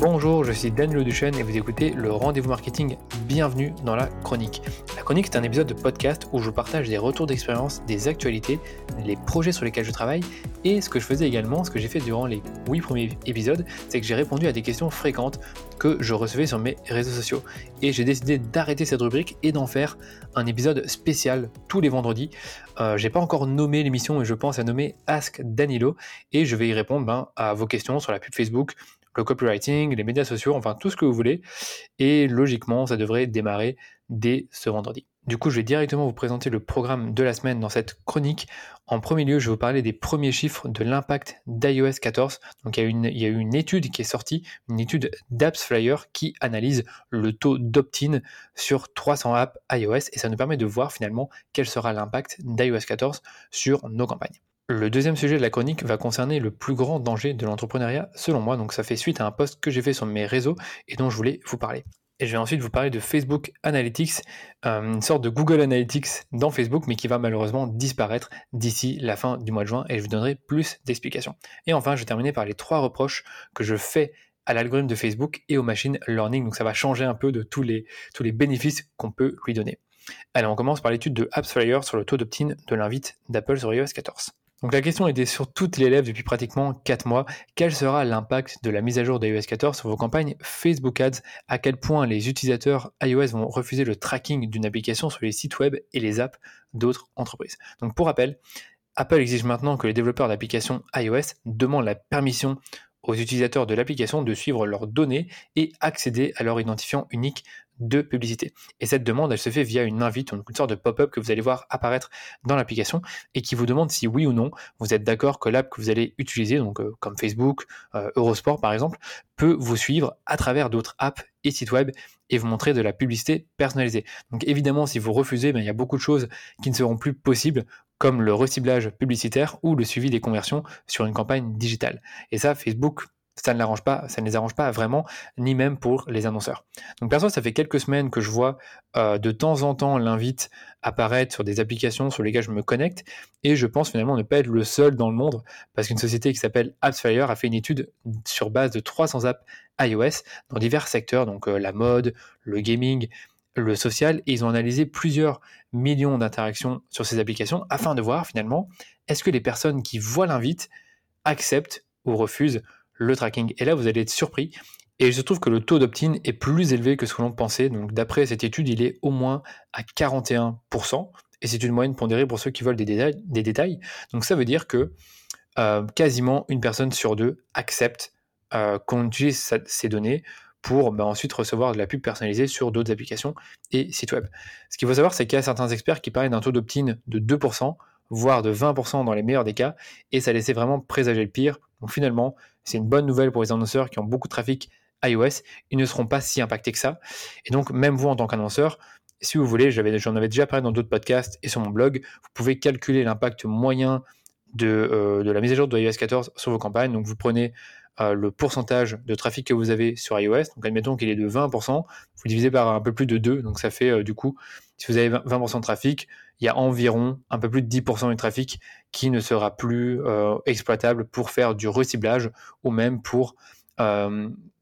Bonjour, je suis Daniel Duchesne et vous écoutez le Rendez-vous Marketing. Bienvenue dans la chronique. La chronique est un épisode de podcast où je partage des retours d'expérience, des actualités, les projets sur lesquels je travaille et ce que je faisais également, ce que j'ai fait durant les 8 premiers épisodes, c'est que j'ai répondu à des questions fréquentes que je recevais sur mes réseaux sociaux. Et j'ai décidé d'arrêter cette rubrique et d'en faire un épisode spécial tous les vendredis. Euh, j'ai pas encore nommé l'émission et je pense à nommer Ask Danilo et je vais y répondre ben, à vos questions sur la pub Facebook, le copywriting, les médias sociaux, enfin tout ce que vous voulez. Et logiquement, ça devrait démarrer dès ce vendredi. Du coup, je vais directement vous présenter le programme de la semaine dans cette chronique. En premier lieu, je vais vous parler des premiers chiffres de l'impact d'iOS 14. Donc, il y, a une, il y a une étude qui est sortie, une étude d'AppsFlyer qui analyse le taux d'opt-in sur 300 apps iOS et ça nous permet de voir finalement quel sera l'impact d'iOS 14 sur nos campagnes. Le deuxième sujet de la chronique va concerner le plus grand danger de l'entrepreneuriat selon moi, donc ça fait suite à un post que j'ai fait sur mes réseaux et dont je voulais vous parler. Et je vais ensuite vous parler de Facebook Analytics, euh, une sorte de Google Analytics dans Facebook, mais qui va malheureusement disparaître d'ici la fin du mois de juin, et je vous donnerai plus d'explications. Et enfin, je vais terminer par les trois reproches que je fais à l'algorithme de Facebook et au machine learning, donc ça va changer un peu de tous les, bénéfices qu'on peut lui donner. Allez, on commence par l'étude de AppsFlyer sur le taux d'opt-in de l'invite d'Apple sur iOS 14. Donc la question était sur toutes les lèvres depuis pratiquement 4 mois. Quel sera l'impact de la mise à jour d'iOS 14 sur vos campagnes Facebook Ads? À quel point les utilisateurs iOS vont refuser le tracking d'une application sur les sites web et les apps d'autres entreprises? Donc pour rappel, Apple exige maintenant que les développeurs d'applications iOS demandent la permission aux utilisateurs de l'application de suivre leurs données et accéder à leur identifiant unique de publicité. Et cette demande, elle se fait via une invite, une sorte de pop-up que vous allez voir apparaître dans l'application et qui vous demande si oui ou non vous êtes d'accord que l'app que vous allez utiliser, donc euh, comme Facebook, euh, Eurosport par exemple, peut vous suivre à travers d'autres apps et sites web et vous montrer de la publicité personnalisée. Donc évidemment, si vous refusez, ben, il y a beaucoup de choses qui ne seront plus possibles comme le reciblage publicitaire ou le suivi des conversions sur une campagne digitale. Et ça, Facebook ça ne l'arrange pas, ça ne les arrange pas vraiment, ni même pour les annonceurs. Donc perso, ça fait quelques semaines que je vois euh, de temps en temps l'invite apparaître sur des applications sur lesquelles je me connecte, et je pense finalement ne pas être le seul dans le monde, parce qu'une société qui s'appelle AppsFire a fait une étude sur base de 300 apps iOS dans divers secteurs, donc euh, la mode, le gaming, le social, et ils ont analysé plusieurs millions d'interactions sur ces applications afin de voir finalement est-ce que les personnes qui voient l'invite acceptent ou refusent le tracking. Et là, vous allez être surpris. Et il se trouve que le taux d'opt-in est plus élevé que ce que l'on pensait. Donc, d'après cette étude, il est au moins à 41%. Et c'est une moyenne pondérée pour ceux qui veulent des détails. Donc, ça veut dire que euh, quasiment une personne sur deux accepte euh, qu'on utilise ces données pour bah, ensuite recevoir de la pub personnalisée sur d'autres applications et sites web. Ce qu'il faut savoir, c'est qu'il y a certains experts qui parlent d'un taux d'opt-in de 2%, voire de 20% dans les meilleurs des cas, et ça laissait vraiment présager le pire. Donc finalement, c'est une bonne nouvelle pour les annonceurs qui ont beaucoup de trafic iOS, ils ne seront pas si impactés que ça. Et donc, même vous en tant qu'annonceur, si vous voulez, j'en avais déjà parlé dans d'autres podcasts et sur mon blog, vous pouvez calculer l'impact moyen de, euh, la mise à jour de iOS 14 sur vos campagnes. Donc, vous prenez euh, le pourcentage de trafic que vous avez sur iOS. Donc, admettons qu'il est de 20%, vous divisez par un peu plus de 2. Donc, ça fait euh, du coup, si vous avez 20% de trafic, il y a environ un peu plus de 10% du trafic qui ne sera plus euh, exploitable pour faire du reciblage ou même pour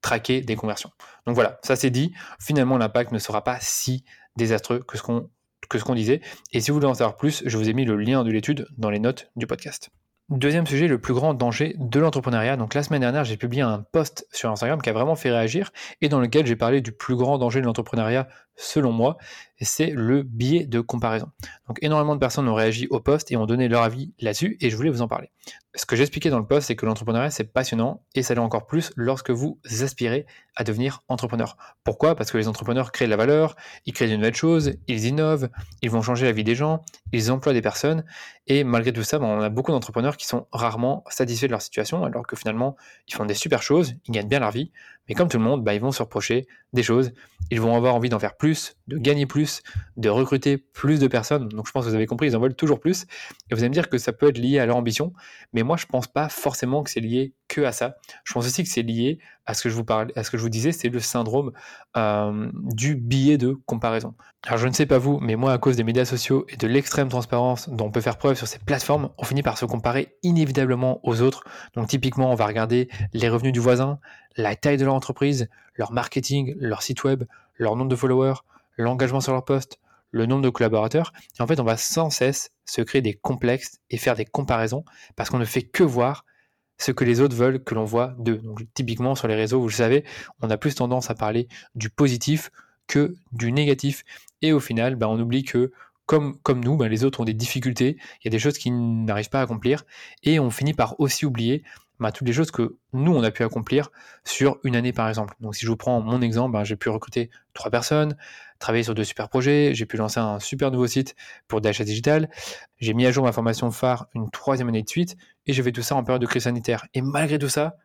traquer des conversions. Donc voilà, ça c'est dit. Finalement, l'impact ne sera pas si désastreux que ce qu'on que ce qu'on disait. Et si vous voulez en savoir plus, je vous ai mis le lien de l'étude dans les notes du podcast. Deuxième sujet, le plus grand danger de l'entrepreneuriat. Donc la semaine dernière, j'ai publié un post sur Instagram qui a vraiment fait réagir et dans lequel j'ai parlé du plus grand danger de l'entrepreneuriat selon moi, c'est le biais de comparaison. Donc énormément de personnes ont réagi au post et ont donné leur avis là-dessus et je voulais vous en parler. Ce que j'expliquais dans le post, c'est que l'entrepreneuriat c'est passionnant et ça l'est encore plus lorsque vous aspirez à devenir entrepreneur. Pourquoi? Parce que les entrepreneurs créent de la valeur, ils créent de nouvelles choses, ils innovent, ils vont changer la vie des gens, ils emploient des personnes et malgré tout ça, ben, on a beaucoup d'entrepreneurs qui sont rarement satisfaits de leur situation alors que finalement ils font des super choses, ils gagnent bien leur vie, mais comme tout le monde, ben, ils vont se reprocher des choses, ils vont avoir envie d'en faire plus, de gagner plus, de recruter plus de personnes. Donc je pense que vous avez compris, ils en veulent toujours plus. Et vous allez me dire que ça peut être lié à leur ambition, mais moi je pense pas forcément que c'est lié que à ça. Je pense aussi que c'est lié à ce que je vous parlais, à ce que je vous disais, c'est le syndrome euh, du billet de comparaison. Alors je ne sais pas vous, mais moi à cause des médias sociaux et de l'extrême transparence dont on peut faire preuve sur ces plateformes, on finit par se comparer inévitablement aux autres. Donc typiquement, on va regarder les revenus du voisin, la taille de leur entreprise, leur marketing, leur site web, leur nombre de followers, l'engagement sur leur poste, le nombre de collaborateurs. Et en fait, on va sans cesse se créer des complexes et faire des comparaisons parce qu'on ne fait que voir ce que les autres veulent que l'on voit d'eux. Donc typiquement sur les réseaux, vous le savez, on a plus tendance à parler du positif que du négatif. Et au final, ben, on oublie que comme, nous, ben, les autres ont des difficultés, il y a des choses qu'ils n'arrivent pas à accomplir, et on finit par aussi oublier ben, toutes les choses que nous, on a pu accomplir sur une année, par exemple. Donc si je vous prends mon exemple, j'ai pu recruter trois personnes, travailler sur de super projets, j'ai pu lancer un super nouveau site pour d'achat digital, j'ai mis à jour ma formation phare une troisième année de suite, et j'ai fait tout ça en période de crise sanitaire. Et malgré tout ça,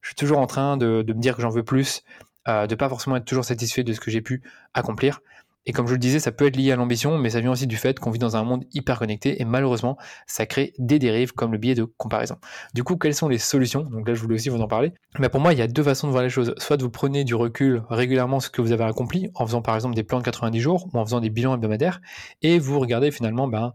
je suis toujours en train de, me dire que j'en veux plus, euh, de pas forcément être toujours satisfait de ce que j'ai pu accomplir. Et comme je le disais, ça peut être lié à l'ambition, mais ça vient aussi du fait qu'on vit dans un monde hyper connecté et malheureusement, ça crée des dérives comme le biais de comparaison. Du coup, quelles sont les solutions? Donc là, je voulais aussi vous en parler. Mais pour moi, il y a deux façons de voir les choses. Soit vous prenez du recul régulièrement ce que vous avez accompli en faisant par exemple des plans de 90 jours ou en faisant des bilans hebdomadaires et vous regardez finalement ben,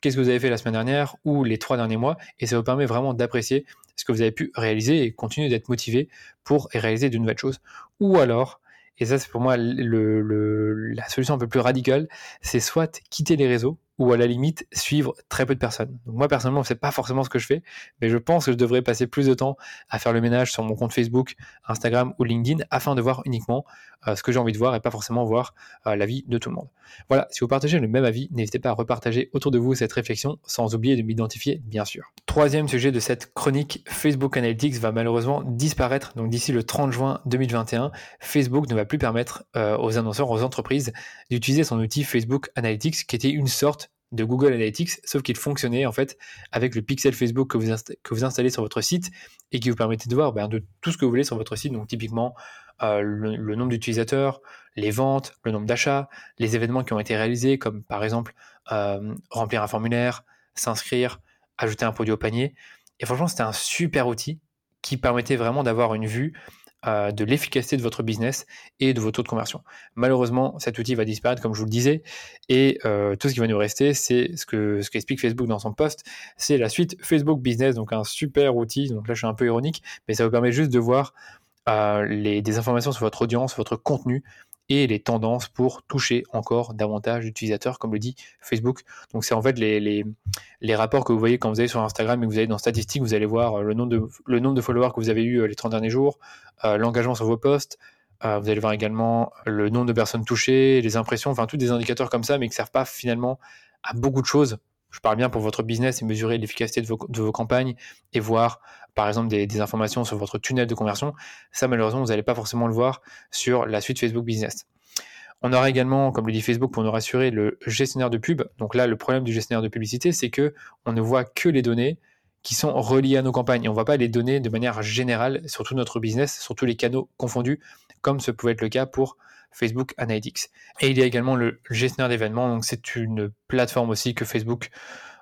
qu'est-ce que vous avez fait la semaine dernière ou les trois derniers mois et ça vous permet vraiment d'apprécier ce que vous avez pu réaliser et continuer d'être motivé pour réaliser de nouvelles choses. Ou alors, et ça, c'est pour moi la solution un peu plus radicale, c'est soit quitter les réseaux ou à la limite suivre très peu de personnes. Donc moi personnellement, c'est pas forcément ce que je fais, mais je pense que je devrais passer plus de temps à faire le ménage sur mon compte Facebook, Instagram ou LinkedIn afin de voir uniquement euh, ce que j'ai envie de voir et pas forcément voir euh, la vie de tout le monde. Voilà, si vous partagez le même avis, n'hésitez pas à repartager autour de vous cette réflexion sans oublier de m'identifier bien sûr. Troisième sujet de cette chronique, Facebook Analytics va malheureusement disparaître. Donc d'ici le 30 juin 2021, Facebook ne va plus permettre euh, aux annonceurs, aux entreprises d'utiliser son outil Facebook Analytics qui était une sorte de Google Analytics, sauf qu'il fonctionnait en fait avec le pixel Facebook que vous, installez sur votre site et qui vous permettait de voir ben, de tout ce que vous voulez sur votre site. Donc typiquement euh, le, nombre d'utilisateurs, les ventes, le nombre d'achats, les événements qui ont été réalisés, comme par exemple euh, remplir un formulaire, s'inscrire, ajouter un produit au panier. Et franchement, c'était un super outil qui permettait vraiment d'avoir une vue de l'efficacité de votre business et de vos taux de conversion. Malheureusement, cet outil va disparaître, comme je vous le disais, et euh, tout ce qui va nous rester, c'est ce que ce qu'explique Facebook dans son post, c'est la suite Facebook Business, donc un super outil. Donc là, je suis un peu ironique, mais ça vous permet juste de voir euh, les, des informations sur votre audience, votre contenu, et les tendances pour toucher encore davantage d'utilisateurs, comme le dit Facebook. Donc c'est en fait les, les, rapports que vous voyez quand vous allez sur Instagram et que vous allez dans statistiques, vous allez voir le nombre de, le nombre de followers que vous avez eu euh, les 30 derniers jours, euh, l'engagement sur vos posts, euh, vous allez voir également le nombre de personnes touchées, les impressions, enfin tous des indicateurs comme ça, mais qui ne servent pas finalement à beaucoup de choses. Je parle bien pour votre business et mesurer l'efficacité de vos, campagnes et voir par exemple des, informations sur votre tunnel de conversion, ça malheureusement vous n'allez pas forcément le voir sur la suite Facebook Business. On aura également, comme le dit Facebook, pour nous rassurer, le gestionnaire de pub. Donc là, le problème du gestionnaire de publicité, c'est que on ne voit que les données qui sont reliées à nos campagnes. Et on ne voit pas les données de manière générale sur tout notre business, sur tous les canaux confondus, comme ce pouvait être le cas pour Facebook Analytics. Et il y a également le gestionnaire d'événements. Donc c'est une plateforme aussi que Facebook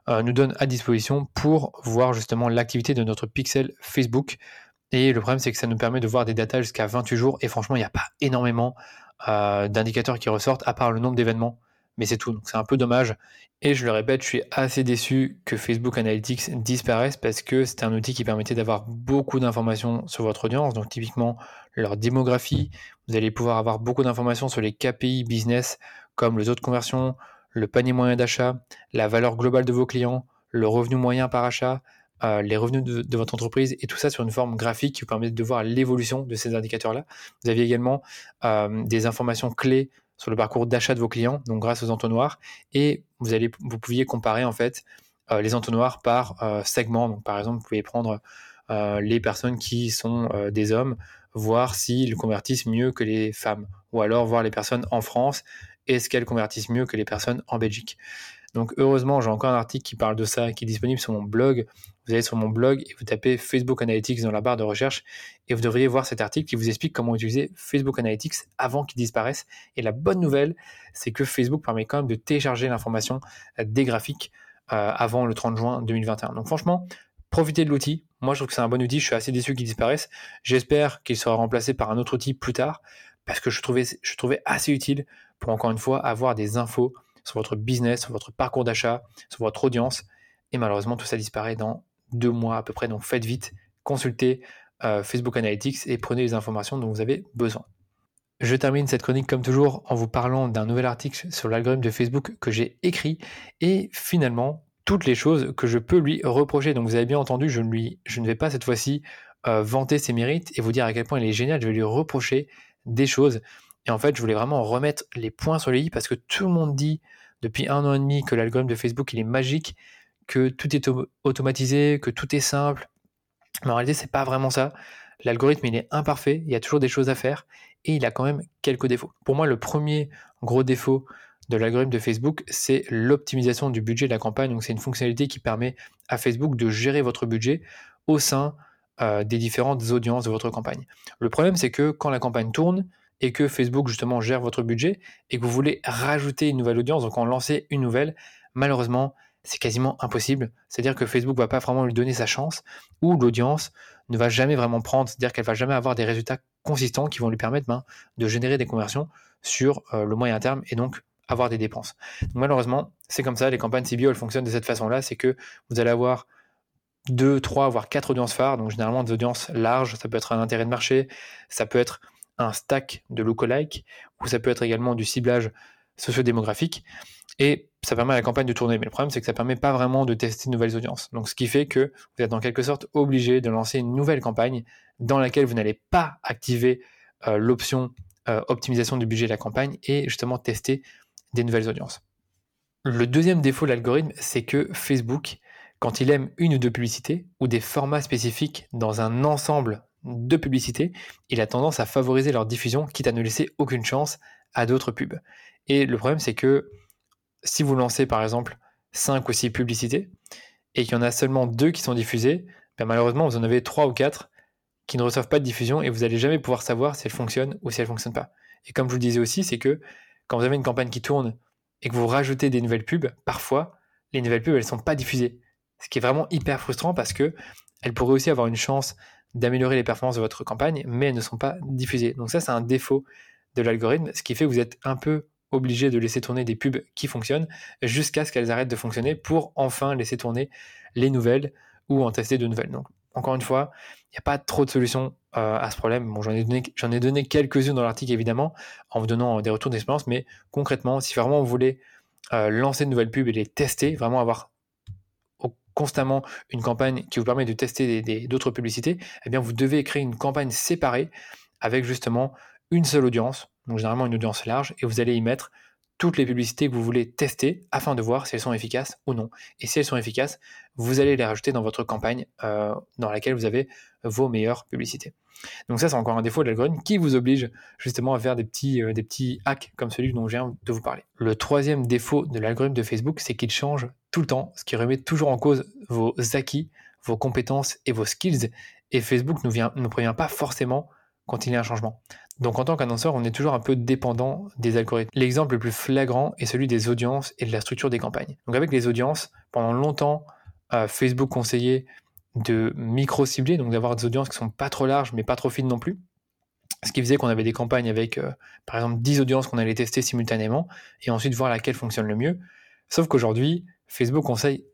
euh, nous donne à disposition pour voir justement l'activité de notre pixel Facebook. Et le problème, c'est que ça nous permet de voir des datas jusqu'à 28 jours. Et franchement, il n'y a pas énormément euh, d'indicateurs qui ressortent, à part le nombre d'événements. Mais c'est tout. Donc c'est un peu dommage. Et je le répète, je suis assez déçu que Facebook Analytics disparaisse parce que c'est un outil qui permettait d'avoir beaucoup d'informations sur votre audience. Donc typiquement leur démographie. Vous allez pouvoir avoir beaucoup d'informations sur les KPI business comme le taux de conversion, le panier moyen d'achat, la valeur globale de vos clients, le revenu moyen par achat, euh, les revenus de, votre entreprise et tout ça sur une forme graphique qui vous permet de voir l'évolution de ces indicateurs-là. Vous avez également euh, des informations clés sur le parcours d'achat de vos clients, donc grâce aux entonnoirs, et vous pouviez comparer en fait euh, les entonnoirs par segment. Donc par exemple, vous pouvez prendre les personnes qui sont des hommes, voir s'ils convertissent mieux que les femmes, ou alors voir les personnes en France est-ce qu'elles convertissent mieux que les personnes en Belgique Donc heureusement, j'ai encore un article qui parle de ça, qui est disponible sur mon blog. Vous allez sur mon blog et vous tapez Facebook Analytics dans la barre de recherche et vous devriez voir cet article qui vous explique comment utiliser Facebook Analytics avant qu'il disparaisse. Et la bonne nouvelle, c'est que Facebook permet quand même de télécharger l'information des graphiques euh, avant le 30 juin 2021. Donc franchement, profitez de l'outil. Moi, je trouve que c'est un bon outil. Je suis assez déçu qu'il disparaisse. J'espère qu'il sera remplacé par un autre outil plus tard parce que je trouvais, je trouvais assez utile pour encore une fois avoir des infos sur votre business, sur votre parcours d'achat, sur votre audience. Et malheureusement, tout ça disparaît dans deux mois à peu près. Donc faites vite, consultez euh, Facebook Analytics et prenez les informations dont vous avez besoin. Je termine cette chronique comme toujours en vous parlant d'un nouvel article sur l'algorithme de Facebook que j'ai écrit et finalement toutes les choses que je peux lui reprocher. Donc vous avez bien entendu, je ne, vais pas cette fois-ci euh, vanter ses mérites et vous dire à quel point il est génial, je vais lui reprocher des choses. Et en fait, je voulais vraiment remettre les points sur les i parce que tout le monde dit depuis un an et demi que l'algorithme de Facebook il est magique, que tout est automatisé, que tout est simple. Mais en réalité, c'est pas vraiment ça. L'algorithme il est imparfait, il y a toujours des choses à faire et il a quand même quelques défauts. Pour moi, le premier gros défaut de l'algorithme de Facebook, c'est l'optimisation du budget de la campagne. Donc c'est une fonctionnalité qui permet à Facebook de gérer votre budget au sein euh, des différentes audiences de votre campagne. Le problème, c'est que quand la campagne tourne et que Facebook justement gère votre budget et que vous voulez rajouter une nouvelle audience, donc en lancer une nouvelle, malheureusement, c'est quasiment impossible. C'est-à-dire que Facebook va pas vraiment lui donner sa chance ou l'audience ne va jamais vraiment prendre, c'est-à-dire qu'elle va jamais avoir des résultats consistants qui vont lui permettre ben, de générer des conversions sur euh, le moyen terme et donc avoir des dépenses. malheureusement, c'est comme ça, les campagnes CBO, fonctionnent de cette façon-là, c'est que vous allez avoir deux, trois, voire quatre audiences phares, donc généralement des audiences larges, ça peut être un intérêt de marché, ça peut être un stack de lookalike, ou ça peut être également du ciblage sociodémographique, et ça permet à la campagne de tourner. Mais le problème, c'est que ça permet pas vraiment de tester de nouvelles audiences. Donc ce qui fait que vous êtes en quelque sorte obligé de lancer une nouvelle campagne dans laquelle vous n'allez pas activer euh, l'option euh, optimisation du budget de la campagne et justement tester des nouvelles audiences. Le deuxième défaut de l'algorithme, c'est que Facebook, quand il aime une ou deux publicités ou des formats spécifiques dans un ensemble de publicités, il a tendance à favoriser leur diffusion, quitte à ne laisser aucune chance à d'autres pubs. Et le problème, c'est que si vous lancez par exemple 5 ou 6 publicités et qu'il y en a seulement deux qui sont diffusées, ben malheureusement, vous en avez 3 ou 4 qui ne reçoivent pas de diffusion et vous n'allez jamais pouvoir savoir si elles fonctionnent ou si elles ne fonctionnent pas. Et comme je vous le disais aussi, c'est que quand vous avez une campagne qui tourne et que vous rajoutez des nouvelles pubs, parfois, les nouvelles pubs, elles ne sont pas diffusées. Ce qui est vraiment hyper frustrant parce que elles pourraient aussi avoir une chance d'améliorer les performances de votre campagne, mais elles ne sont pas diffusées. Donc ça, c'est un défaut de l'algorithme, ce qui fait que vous êtes un peu obligé de laisser tourner des pubs qui fonctionnent jusqu'à ce qu'elles arrêtent de fonctionner pour enfin laisser tourner les nouvelles ou en tester de nouvelles. Donc, encore une fois, il n'y a pas trop de solutions euh, à ce problème. Bon, j'en ai donné, quelques-unes dans l'article évidemment, en vous donnant des retours d'expérience, mais concrètement, si vraiment vous voulez euh, lancer de nouvelles pubs et les tester, vraiment avoir constamment une campagne qui vous permet de tester d'autres publicités, eh bien vous devez créer une campagne séparée avec justement une seule audience, donc généralement une audience large, et vous allez y mettre toutes les publicités que vous voulez tester afin de voir si elles sont efficaces ou non. Et si elles sont efficaces, vous allez les rajouter dans votre campagne euh, dans laquelle vous avez vos meilleures publicités. Donc ça, c'est encore un défaut de l'algorithme qui vous oblige justement à faire des petits, euh, des petits hacks comme celui dont je viens de vous parler. Le troisième défaut de l'algorithme de Facebook, c'est qu'il change tout le temps, ce qui remet toujours en cause vos acquis, vos compétences et vos skills. Et Facebook ne nous prévient pas forcément quand il y a un changement. Donc en tant qu'annonceur, on est toujours un peu dépendant des algorithmes. L'exemple le plus flagrant est celui des audiences et de la structure des campagnes. Donc avec les audiences, pendant longtemps, euh, Facebook conseillait de micro-cibler, donc d'avoir des audiences qui sont pas trop larges mais pas trop fines non plus. Ce qui faisait qu'on avait des campagnes avec, euh, par exemple, 10 audiences qu'on allait tester simultanément et ensuite voir laquelle fonctionne le mieux. Sauf qu'aujourd'hui, Facebook conseille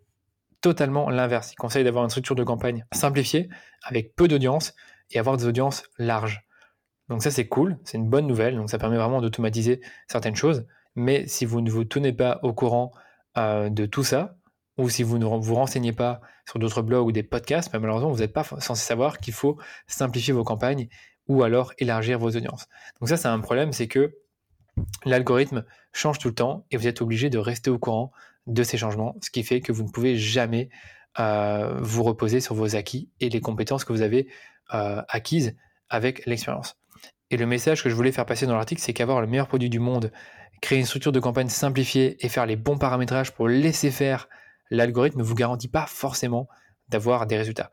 totalement l'inverse. Il conseille d'avoir une structure de campagne simplifiée avec peu d'audience et avoir des audiences larges. Donc ça c'est cool, c'est une bonne nouvelle, donc ça permet vraiment d'automatiser certaines choses. Mais si vous ne vous tenez pas au courant euh, de tout ça, ou si vous ne vous renseignez pas sur d'autres blogs ou des podcasts, ben, malheureusement vous n'êtes pas censé savoir qu'il faut simplifier vos campagnes ou alors élargir vos audiences. Donc ça c'est un problème, c'est que l'algorithme change tout le temps et vous êtes obligé de rester au courant de ces changements, ce qui fait que vous ne pouvez jamais euh, vous reposer sur vos acquis et les compétences que vous avez euh, acquises avec l'expérience. Et le message que je voulais faire passer dans l'article, c'est qu'avoir le meilleur produit du monde, créer une structure de campagne simplifiée et faire les bons paramétrages pour laisser faire l'algorithme ne vous garantit pas forcément d'avoir des résultats.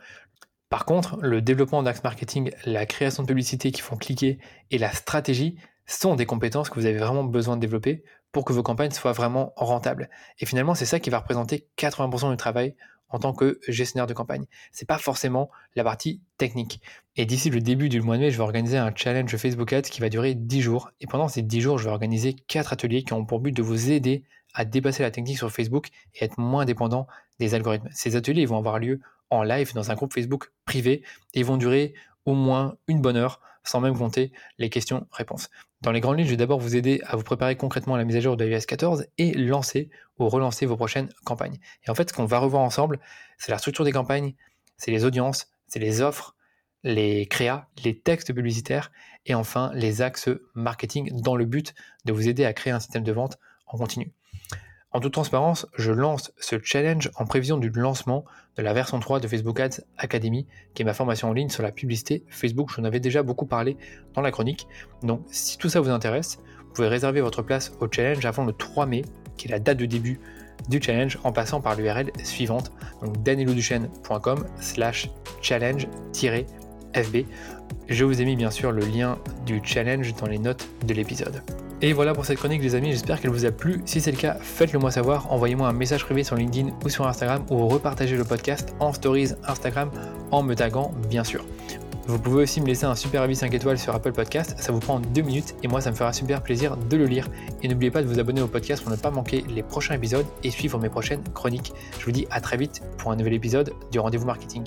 Par contre, le développement d'axe marketing, la création de publicités qui font cliquer et la stratégie sont des compétences que vous avez vraiment besoin de développer pour que vos campagnes soient vraiment rentables. Et finalement, c'est ça qui va représenter 80% du travail en tant que gestionnaire de campagne. C'est pas forcément la partie technique. Et d'ici le début du mois de mai, je vais organiser un challenge Facebook Ads qui va durer 10 jours. Et pendant ces 10 jours, je vais organiser 4 ateliers qui ont pour but de vous aider à dépasser la technique sur Facebook et être moins dépendant des algorithmes. Ces ateliers vont avoir lieu en live dans un groupe Facebook privé et vont durer au moins une bonne heure, sans même compter les questions-réponses. Dans les grandes lignes, je vais d'abord vous aider à vous préparer concrètement à la mise à jour de iOS 14 et lancer ou relancer vos prochaines campagnes. Et en fait, ce qu'on va revoir ensemble, c'est la structure des campagnes, c'est les audiences, c'est les offres, les créas, les textes publicitaires et enfin les axes marketing dans le but de vous aider à créer un système de vente en continu. En toute transparence, je lance ce challenge en prévision du lancement de la version 3 de Facebook Ads Academy, qui est ma formation en ligne sur la publicité Facebook. J'en avais déjà beaucoup parlé dans la chronique. Donc si tout ça vous intéresse, vous pouvez réserver votre place au challenge avant le 3 mai, qui est la date de début du challenge, en passant par l'URL suivante, donc danieloduchesne.com slash Je vous ai mis bien sûr le lien du challenge dans les notes de l'épisode. Et voilà pour cette chronique les amis, j'espère qu'elle vous a plu. Si c'est le cas, faites-le moi savoir, envoyez-moi un message privé sur LinkedIn ou sur Instagram ou repartagez le podcast en stories Instagram en me taguant bien sûr. Vous pouvez aussi me laisser un super avis 5 étoiles sur Apple Podcast, ça vous prend 2 minutes et moi ça me fera super plaisir de le lire. Et n'oubliez pas de vous abonner au podcast pour ne pas manquer les prochains épisodes et suivre mes prochaines chroniques. Je vous dis à très vite pour un nouvel épisode du rendez-vous marketing.